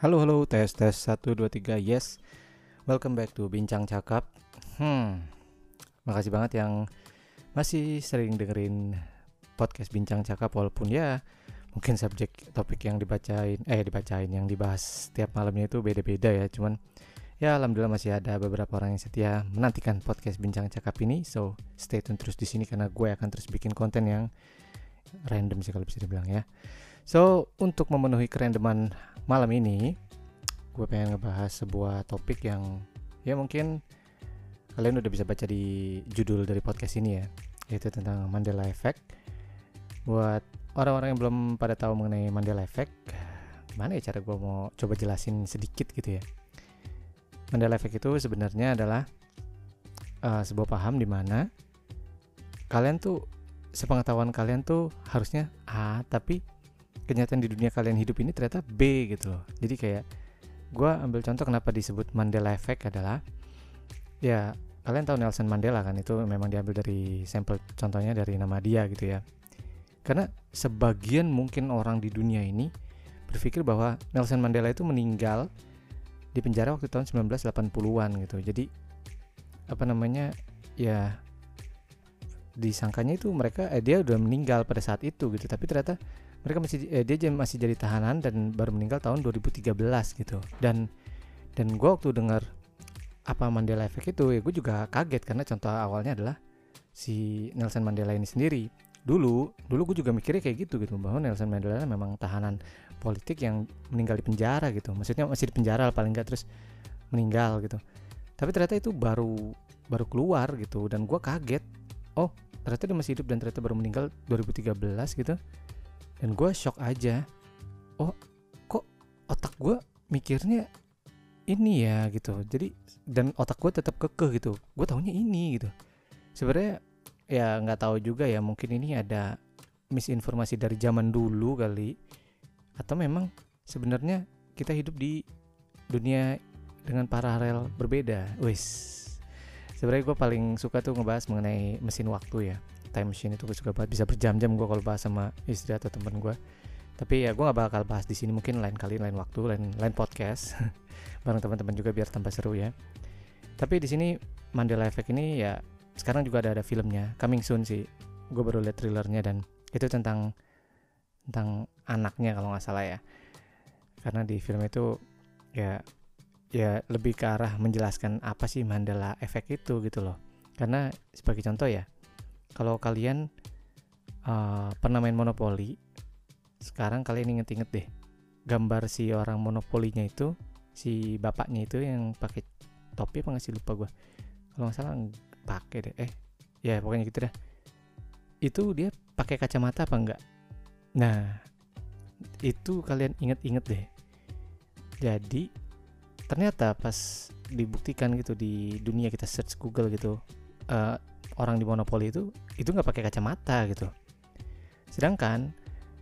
Halo halo tes tes 1 2 3 yes. Welcome back to Bincang Cakap. Hmm. Makasih banget yang masih sering dengerin podcast Bincang Cakap walaupun ya mungkin subjek topik yang dibacain eh dibacain yang dibahas setiap malamnya itu beda-beda ya. Cuman ya alhamdulillah masih ada beberapa orang yang setia menantikan podcast Bincang Cakap ini. So, stay tune terus di sini karena gue akan terus bikin konten yang random sih kalau bisa dibilang ya. So, untuk memenuhi kerandoman malam ini, gue pengen ngebahas sebuah topik yang ya mungkin kalian udah bisa baca di judul dari podcast ini ya, yaitu tentang Mandela Effect. Buat orang-orang yang belum pada tahu mengenai Mandela Effect, gimana ya cara gue mau coba jelasin sedikit gitu ya. Mandela Effect itu sebenarnya adalah uh, sebuah paham di mana kalian tuh sepengetahuan kalian tuh harusnya A tapi kenyataan di dunia kalian hidup ini ternyata B gitu loh. Jadi kayak gue ambil contoh kenapa disebut Mandela Effect adalah ya kalian tahu Nelson Mandela kan? Itu memang diambil dari sampel contohnya dari nama dia gitu ya. Karena sebagian mungkin orang di dunia ini berpikir bahwa Nelson Mandela itu meninggal di penjara waktu tahun 1980-an gitu. Jadi apa namanya ya disangkanya itu mereka eh, dia udah meninggal pada saat itu gitu. Tapi ternyata mereka masih eh, dia masih jadi tahanan dan baru meninggal tahun 2013 gitu. Dan dan gue waktu dengar apa Mandela Effect itu ya gue juga kaget karena contoh awalnya adalah si Nelson Mandela ini sendiri. Dulu dulu gue juga mikirnya kayak gitu gitu bahwa Nelson Mandela memang tahanan politik yang meninggal di penjara gitu. Maksudnya masih di penjara paling nggak terus meninggal gitu. Tapi ternyata itu baru baru keluar gitu dan gue kaget. Oh ternyata dia masih hidup dan ternyata baru meninggal 2013 gitu dan gue shock aja. Oh kok otak gue mikirnya ini ya gitu. Jadi dan otak gue tetap kekeh gitu. Gue tahunya ini gitu. Sebenarnya ya nggak tahu juga ya mungkin ini ada misinformasi dari zaman dulu kali. Atau memang sebenarnya kita hidup di dunia dengan paralel berbeda. Wis. Sebenarnya gue paling suka tuh ngebahas mengenai mesin waktu ya time machine itu gue suka banget. Bisa berjam-jam gue kalau bahas sama istri atau temen gue tapi ya gue gak bakal bahas di sini. Mungkin lain kali lain waktu lain lain podcast bareng teman-teman juga biar tambah seru ya. Tapi di sini Mandela Effect ini ya sekarang juga ada ada filmnya. Coming soon sih. Gue baru lihat trailernya dan itu tentang tentang anaknya kalau nggak salah ya. Karena di film itu ya ya lebih ke arah menjelaskan apa sih Mandela Effect itu gitu loh. Karena sebagai contoh ya kalau kalian uh, pernah main monopoli sekarang kalian inget-inget deh gambar si orang monopolinya itu si bapaknya itu yang pakai topi apa nggak sih? Lupa gue kalau nggak salah pakai deh. Eh ya pokoknya gitu dah. Itu dia pakai kacamata apa enggak nah itu kalian inget-inget deh. Jadi ternyata pas dibuktikan gitu di dunia kita search Google gitu uh, orang di monopoli itu itu nggak pakai kacamata gitu. Sedangkan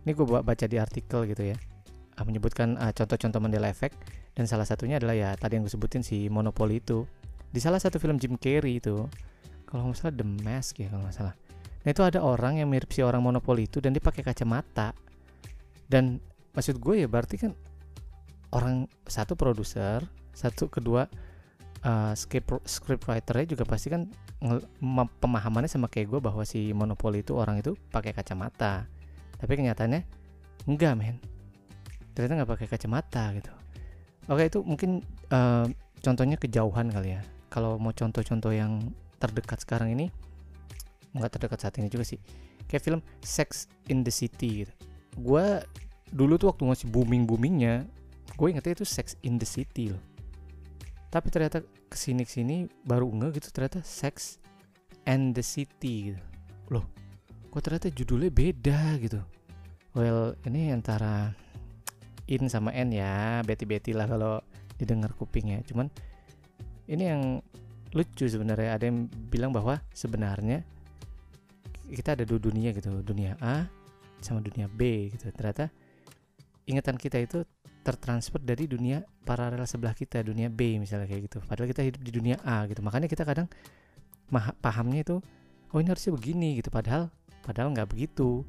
ini gue baca di artikel gitu ya uh, menyebutkan uh, contoh-contoh Mandela Effect dan salah satunya adalah ya tadi yang gue sebutin si monopoli itu. Di salah satu film Jim Carrey itu kalau nggak salah The Mask ya kalau nggak salah. Nah itu ada orang yang mirip si orang monopoli itu dan dia pakai kacamata. Dan maksud gue ya berarti kan orang satu produser satu kedua uh, script script writernya juga pasti kan pemahamannya sama kayak gue bahwa si monopoli itu orang itu pakai kacamata. Tapi kenyataannya enggak men. Ternyata nggak pakai kacamata gitu. Oke itu mungkin uh, contohnya kejauhan kali ya. Kalau mau contoh-contoh yang terdekat sekarang ini nggak terdekat saat ini juga sih. Kayak film Sex in the City gitu. Gue dulu tuh waktu masih booming boomingnya gue ingetnya itu Sex in the City loh tapi ternyata ke sini ke sini baru enggak gitu ternyata Sex and the City gitu. loh kok ternyata judulnya beda gitu? Well ini antara in sama n ya beti beti lah kalau didengar kupingnya. Cuman ini yang lucu sebenarnya ada yang bilang bahwa sebenarnya kita ada dua dunia gitu dunia A sama dunia B gitu. Ternyata ingatan kita itu tertransfer dari dunia paralel sebelah kita dunia B misalnya kayak gitu. Padahal kita hidup di dunia A gitu. Makanya kita kadang pahamnya itu oh ini harusnya begini gitu. Padahal padahal nggak begitu.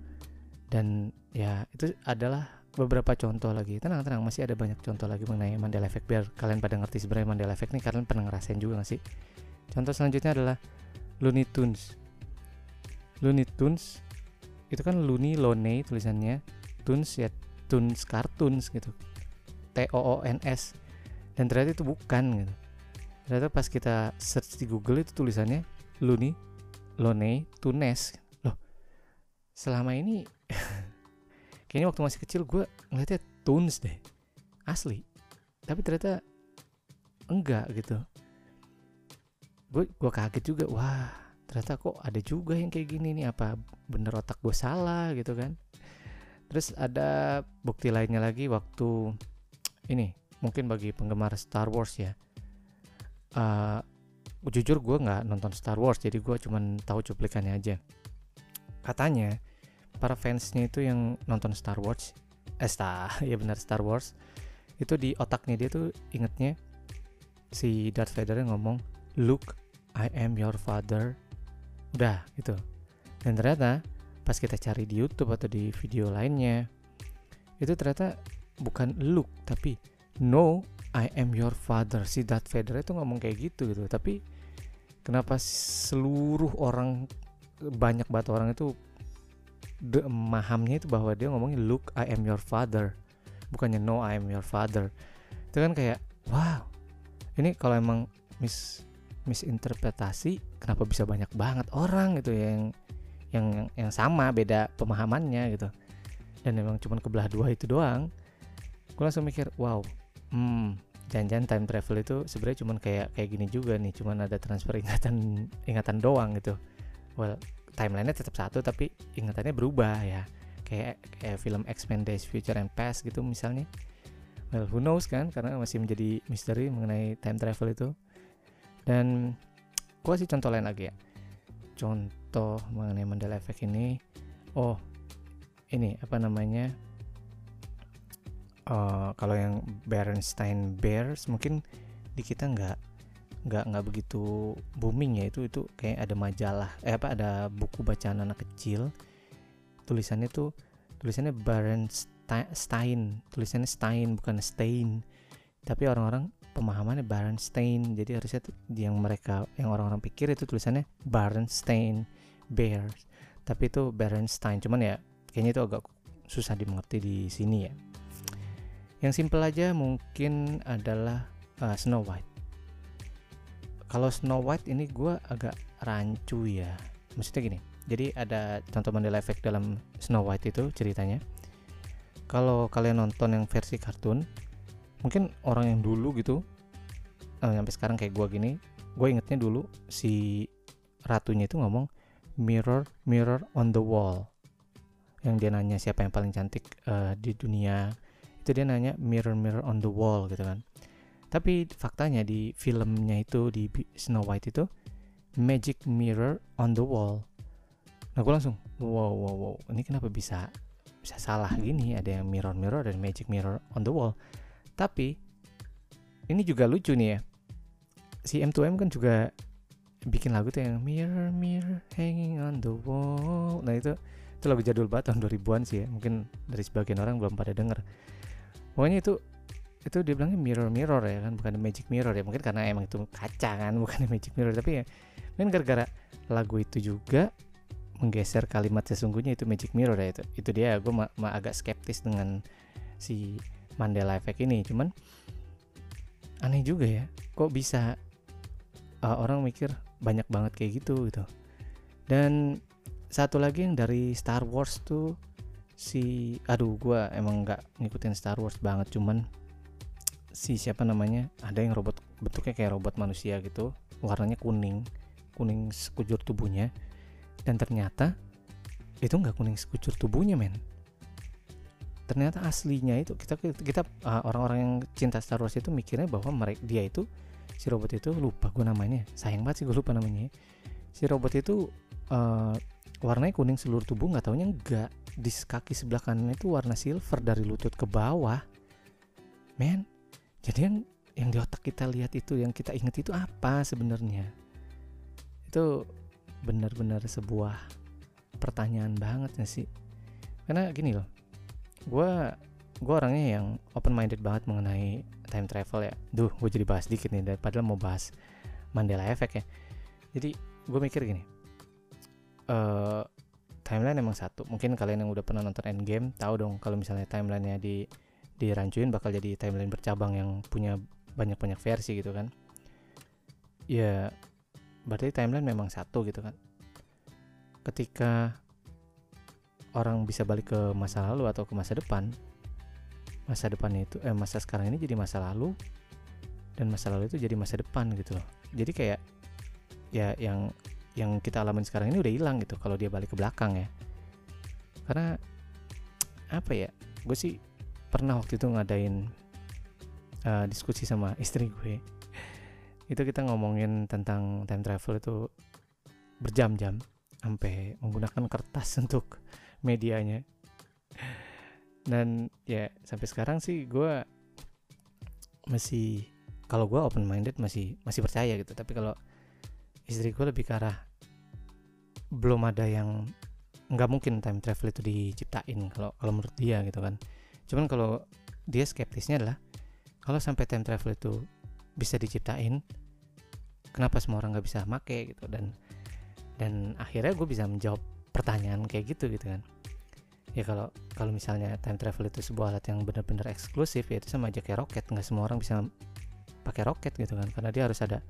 Dan ya itu adalah beberapa contoh lagi. Tenang tenang masih ada banyak contoh lagi mengenai Mandela Effect. Biar kalian pada ngerti sebenarnya Mandela Effect nih kalian pernah ngerasain juga gak sih? Contoh selanjutnya adalah Looney Tunes. Looney Tunes itu kan Looney Loney tulisannya. Tunes ya Tunes Cartoons gitu T O O N S. Dan ternyata itu bukan gitu. Ternyata pas kita search di Google itu tulisannya Looney Loney Tunes. Loh selama ini kayaknya waktu masih kecil gue ngeliatnya Tunes deh. Asli. Tapi ternyata enggak gitu. Gue gue kaget juga wah ternyata kok ada juga yang kayak gini nih. Apa bener otak gue salah gitu kan. Terus ada bukti lainnya lagi waktu ini mungkin bagi penggemar Star Wars ya. Uh, jujur gue nggak nonton Star Wars jadi gue cuman tahu cuplikannya aja. Katanya para fansnya itu yang nonton Star Wars eh Star ya benar Star Wars itu di otaknya dia tuh ingetnya si Darth Vader yang ngomong Luke I am your father. Udah gitu. Dan ternyata pas kita cari di YouTube atau di video lainnya itu ternyata bukan Luke tapi no I am your father. Si Darth Vader itu ngomong kayak gitu gitu. Tapi kenapa seluruh orang banyak banget orang itu mahamnya itu bahwa dia ngomongin look I am your father. Bukannya no I am your father. Itu kan kayak wow. Ini kalau emang mis misinterpretasi kenapa bisa banyak banget orang gitu yang yang yang sama beda pemahamannya gitu. Dan emang cuma kebelah dua itu doang gue langsung mikir wow hmm jangan-jangan time travel itu sebenarnya cuma kayak kayak gini juga nih cuma ada transfer ingatan ingatan doang gitu. Well timelinenya tetap satu tapi ingatannya berubah ya. Kayak kayak film X-Men Days Future and Past gitu misalnya. Well who knows kan karena masih menjadi misteri mengenai time travel itu. Dan gua sih contoh lain lagi ya. Contoh mengenai Mandela Effect ini oh ini apa namanya uh, kalau yang Bernstein Bears mungkin di kita nggak nggak nggak begitu booming ya. Itu itu kayak ada majalah eh apa ada buku bacaan anak kecil. Tulisannya tuh tulisannya Stein tulisannya Stein bukan Stein. Tapi orang-orang pemahamannya Stein jadi harusnya tuh yang mereka yang orang-orang pikir itu tulisannya Stein Bear tapi itu Stein cuman ya kayaknya itu agak susah dimengerti di sini ya yang simple aja mungkin adalah uh, Snow White. Kalau Snow White ini gue agak rancu ya. Maksudnya gini jadi ada contoh Mandela Effect dalam Snow White itu ceritanya. Kalau kalian nonton yang versi kartun mungkin orang yang dulu gitu eh, sampai sekarang kayak gue gini gue ingetnya dulu si ratunya itu ngomong mirror mirror on the wall. Yang dia nanya siapa yang paling cantik uh, di dunia itu dia nanya mirror mirror on the wall gitu kan tapi faktanya di filmnya itu di Snow White itu magic mirror on the wall. Nah gue langsung wow wow wow ini kenapa bisa bisa salah gini ada yang mirror mirror dan magic mirror on the wall. Tapi ini juga lucu nih ya. Si M2M kan juga bikin lagu tuh yang mirror mirror hanging on the wall. Nah itu itu lagu jadul banget tahun 2000-an sih ya. Mungkin dari sebagian orang belum pada denger. Pokoknya itu itu dia bilangnya mirror mirror ya kan bukan magic mirror ya. Mungkin karena emang itu kaca kan bukan magic mirror. Tapi ya mungkin gara-gara lagu itu juga menggeser kalimat sesungguhnya itu magic mirror ya itu. Itu dia gue ma, ma agak skeptis dengan si Mandela Effect ini. Cuman aneh juga ya kok bisa uh, orang mikir banyak banget kayak gitu gitu. Dan satu lagi yang dari Star Wars tuh si aduh gue emang nggak ngikutin Star Wars banget cuman si siapa namanya ada yang robot bentuknya kayak robot manusia gitu warnanya kuning kuning sekujur tubuhnya dan ternyata itu nggak kuning sekujur tubuhnya men. Ternyata aslinya itu kita kita uh, orang-orang yang cinta Star Wars itu mikirnya bahwa mereka dia itu si robot itu lupa gue namanya. Sayang banget sih gue lupa namanya. Si robot itu uh, warnanya kuning seluruh tubuh nggak taunya enggak di kaki sebelah kanan itu warna silver dari lutut ke bawah. Men jadi yang yang di otak kita lihat itu yang kita ingat itu apa sebenarnya? Itu benar-benar sebuah pertanyaan banget ya sih? Karena gini loh gue gue orangnya yang open minded banget mengenai time travel ya. Duh gue jadi bahas dikit nih padahal mau bahas Mandela Effect ya. Jadi gue mikir gini uh, timeline emang satu. Mungkin kalian yang udah pernah nonton Endgame tahu dong kalau misalnya timelinenya di dirancuin bakal jadi timeline bercabang yang punya banyak-banyak versi gitu kan. Ya berarti timeline memang satu gitu kan. Ketika orang bisa balik ke masa lalu atau ke masa depan masa depan itu eh masa sekarang ini jadi masa lalu dan masa lalu itu jadi masa depan gitu loh. Jadi kayak ya yang yang kita alamin sekarang ini udah hilang gitu kalau dia balik ke belakang ya. Karena apa ya gue sih pernah waktu itu ngadain uh, diskusi sama istri gue. Itu kita ngomongin tentang time travel itu berjam-jam sampai menggunakan kertas untuk medianya. Dan ya sampai sekarang sih gue masih kalau gue open minded masih masih percaya gitu. Tapi kalau istri gue lebih ke arah belum ada yang nggak mungkin time travel itu diciptain kalau kalau menurut dia gitu kan. Cuman kalau dia skeptisnya adalah kalau sampai time travel itu bisa diciptain kenapa semua orang nggak bisa make gitu? Dan dan akhirnya gue bisa menjawab pertanyaan kayak gitu gitu kan. Ya kalau kalau misalnya time travel itu sebuah alat yang benar-benar eksklusif ya itu sama aja kayak roket. Nggak semua orang bisa pakai roket gitu kan karena dia harus ada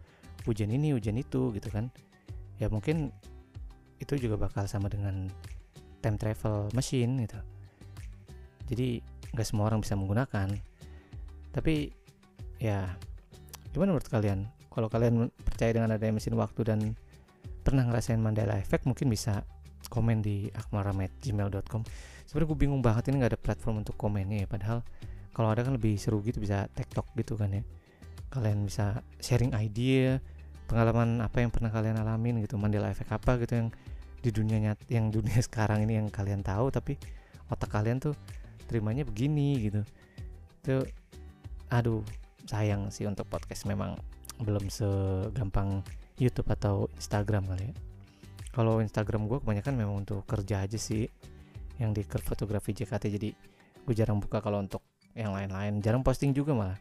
ujian ini ujian itu gitu kan. Ya mungkin itu juga bakal sama dengan time travel machine gitu. Jadi nggak semua orang bisa menggunakan. Tapi ya gimana menurut kalian? Kalau kalian percaya dengan adanya mesin waktu dan pernah ngerasain Mandela Effect mungkin bisa komen di akmaramet.gmail.com sebenarnya gue bingung banget ini nggak ada platform untuk komennya ya. Padahal kalau ada kan lebih seru gitu bisa tiktok gitu kan ya kalian bisa sharing idea pengalaman apa yang pernah kalian alamin gitu Mandela Effect apa gitu yang di dunia nyat yang dunia sekarang ini yang kalian tahu tapi otak kalian tuh terimanya begini gitu. Itu aduh sayang sih untuk podcast memang belum segampang YouTube atau Instagram kali ya. Kalau Instagram gue kebanyakan memang untuk kerja aja sih yang di fotografi JKT jadi gue jarang buka kalau untuk yang lain-lain. Jarang posting juga malah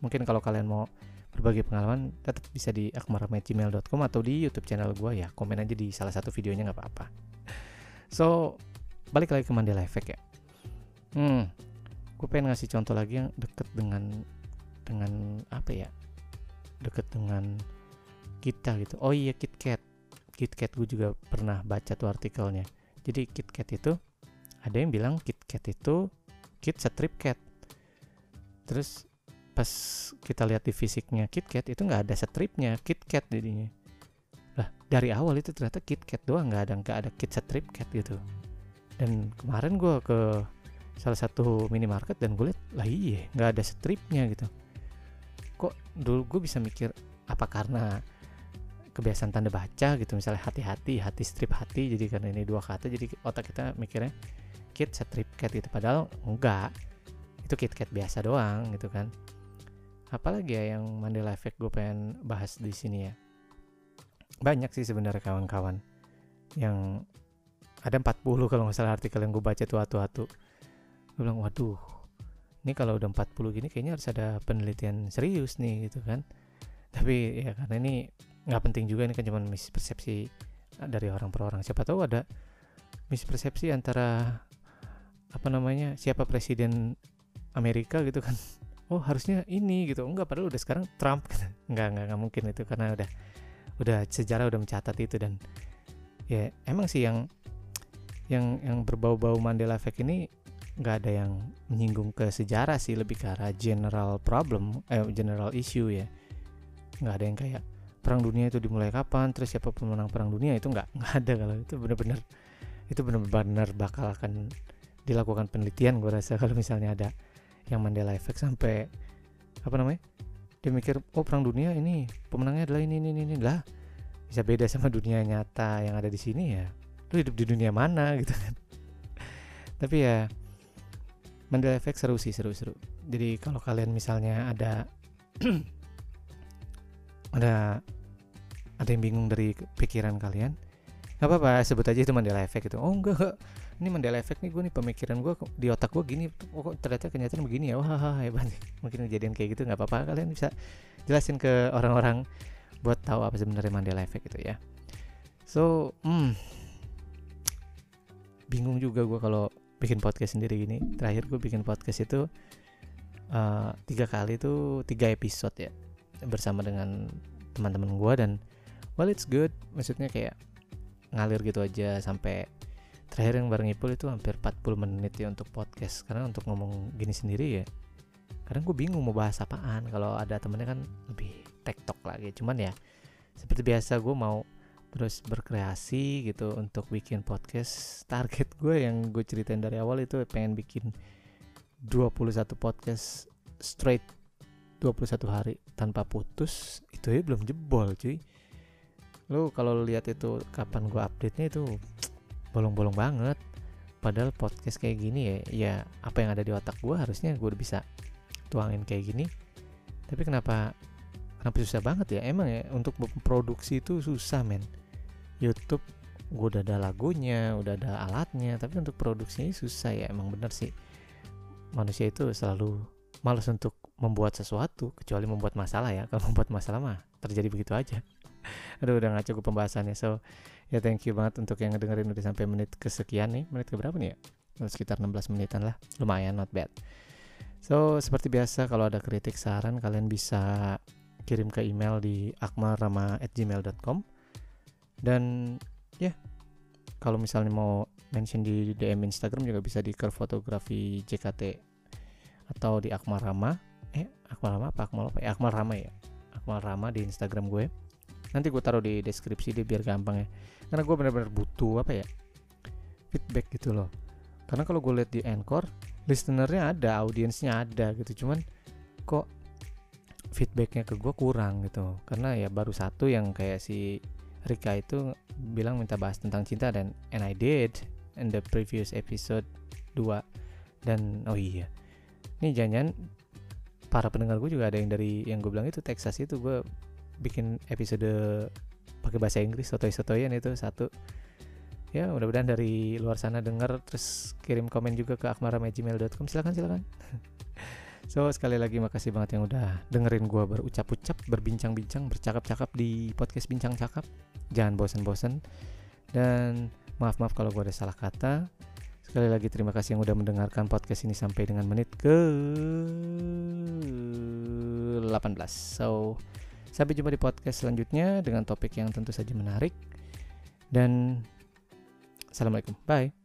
mungkin kalau kalian mau berbagi pengalaman tetap bisa di akmarametgmail.com atau di YouTube channel gue ya. Komen aja di salah satu videonya nggak apa-apa. So balik lagi ke Mandela Effect ya. Hmm gue pengen ngasih contoh lagi yang deket dengan dengan apa ya? Deket dengan kita gitu. Oh iya KitKat KitKat gue juga pernah baca tuh artikelnya. Jadi KitKat itu ada yang bilang KitKat itu kit strip cat terus pas kita lihat di fisiknya KitKat itu nggak ada stripnya KitKat jadinya. Lah dari awal itu ternyata KitKat doang nggak ada nggak ada kit strip cat gitu. Dan kemarin gue ke salah satu minimarket dan gue lihat lah iya nggak ada stripnya gitu. Kok dulu gue bisa mikir apa karena kebiasaan tanda baca gitu misalnya hati-hati hati strip hati jadi karena ini dua kata jadi otak kita mikirnya kit strip cat gitu. Padahal enggak itu kit cat biasa doang gitu kan apalagi ya yang Mandela Effect gue pengen bahas di sini ya. Banyak sih sebenarnya kawan-kawan yang ada 40 kalau nggak salah artikel yang gue baca tuh atu-atu gue bilang waduh ini kalau udah 40 gini kayaknya harus ada penelitian serius nih gitu kan. Tapi ya karena ini nggak penting juga ini kan cuma mispersepsi eh, dari orang per orang. Siapa tahu ada mispersepsi antara apa namanya siapa presiden Amerika gitu kan oh harusnya ini gitu. Enggak padahal udah sekarang Trump gitu. enggak enggak enggak mungkin itu karena udah udah sejarah udah mencatat itu dan ya emang sih yang yang yang berbau-bau Mandela Effect ini nggak ada yang menyinggung ke sejarah sih. Lebih ke arah general problem eh general issue ya. Nggak ada yang kayak perang dunia itu dimulai kapan terus siapa pemenang perang dunia itu nggak nggak ada. Kalau itu benar-benar itu benar-benar bakal akan dilakukan penelitian gue rasa. Kalau misalnya ada yang Mandela Effect sampai apa namanya dia mikir oh perang dunia ini pemenangnya adalah ini ini ini lah bisa beda sama dunia nyata yang ada di sini ya. Lu hidup di dunia mana gitu kan. Tapi ya Mandela Effect seru sih seru seru. Jadi kalau kalian misalnya ada ada ada yang bingung dari pikiran kalian nggak apa-apa sebut aja itu Mandela Effect itu oh enggak ini Mandela Effect nih gue nih pemikiran gue di otak gue gini oh, ternyata kenyataan begini ya? Wah hebat mungkin kejadian kayak gitu nggak apa-apa kalian bisa jelasin ke orang-orang buat tahu apa sebenarnya Mandela Effect itu ya. So hmm, bingung juga gue kalau bikin podcast sendiri gini. Terakhir gue bikin podcast itu uh, tiga kali itu tiga episode ya bersama dengan teman-teman gue dan well it's good. Maksudnya kayak ngalir gitu aja sampai terakhir yang bareng Ipul itu hampir 40 menit ya untuk podcast. Karena untuk ngomong gini sendiri ya kadang gue bingung mau bahas apaan. Kalau ada temennya kan lebih tektok lagi. Cuman ya seperti biasa gue mau terus berkreasi gitu untuk bikin podcast. Target gue yang gue ceritain dari awal itu pengen bikin 21 podcast straight 21 hari tanpa putus. Itu ya belum jebol cuy. Lu kalau lihat itu kapan gue update nya itu bolong-bolong banget. Padahal podcast kayak gini ya ya apa yang ada di otak gue harusnya gue udah bisa tuangin kayak gini. Tapi kenapa kenapa susah banget ya? Emang ya untuk produksi itu susah men. YouTube gue udah ada lagunya udah ada alatnya tapi untuk produksinya susah ya emang bener sih. Manusia itu selalu males untuk membuat sesuatu kecuali membuat masalah ya. Kalau membuat masalah mah terjadi begitu aja aduh udah gak cukup pembahasannya. So ya thank you banget untuk yang ngedengerin udah sampai menit kesekian nih. Menit keberapa nih ya? Sekitar 16 menitan lah. Lumayan not bad. So seperti biasa kalau ada kritik saran kalian bisa kirim ke email di akmarama@gmail.com dan ya yeah, kalau misalnya mau mention di DM Instagram juga bisa di curve fotografi JKT atau di Akmarama eh Akmarama apa? Akmal apa ya? Akmarama ya? Akmarama di Instagram gue nanti gue taruh di deskripsi dia biar gampang ya. Karena gue benar-benar butuh apa ya feedback gitu loh. Karena kalau gue lihat di Anchor listenernya ada audiensnya ada gitu. Cuman kok feedbacknya ke gue kurang gitu. Karena ya baru satu yang kayak si Rika itu bilang minta bahas tentang cinta dan and I did in the previous episode 2 dan oh iya. Ini jangan para pendengar gue juga ada yang dari yang gue bilang itu Texas itu. Gue bikin episode pakai bahasa Inggris sotoy-sotoyan itu satu. Ya mudah-mudahan dari luar sana denger terus kirim komen juga ke akmaramagmail.com silakan silakan. So sekali lagi makasih banget yang udah dengerin gue berucap-ucap berbincang-bincang bercakap-cakap di podcast bincang cakap. Jangan bosan-bosan dan maaf-maaf kalau gue ada salah kata. Sekali lagi terima kasih yang udah mendengarkan podcast ini sampai dengan menit ke 18 so Sampai jumpa di podcast selanjutnya dengan topik yang tentu saja menarik. Dan Assalamualaikum. Bye.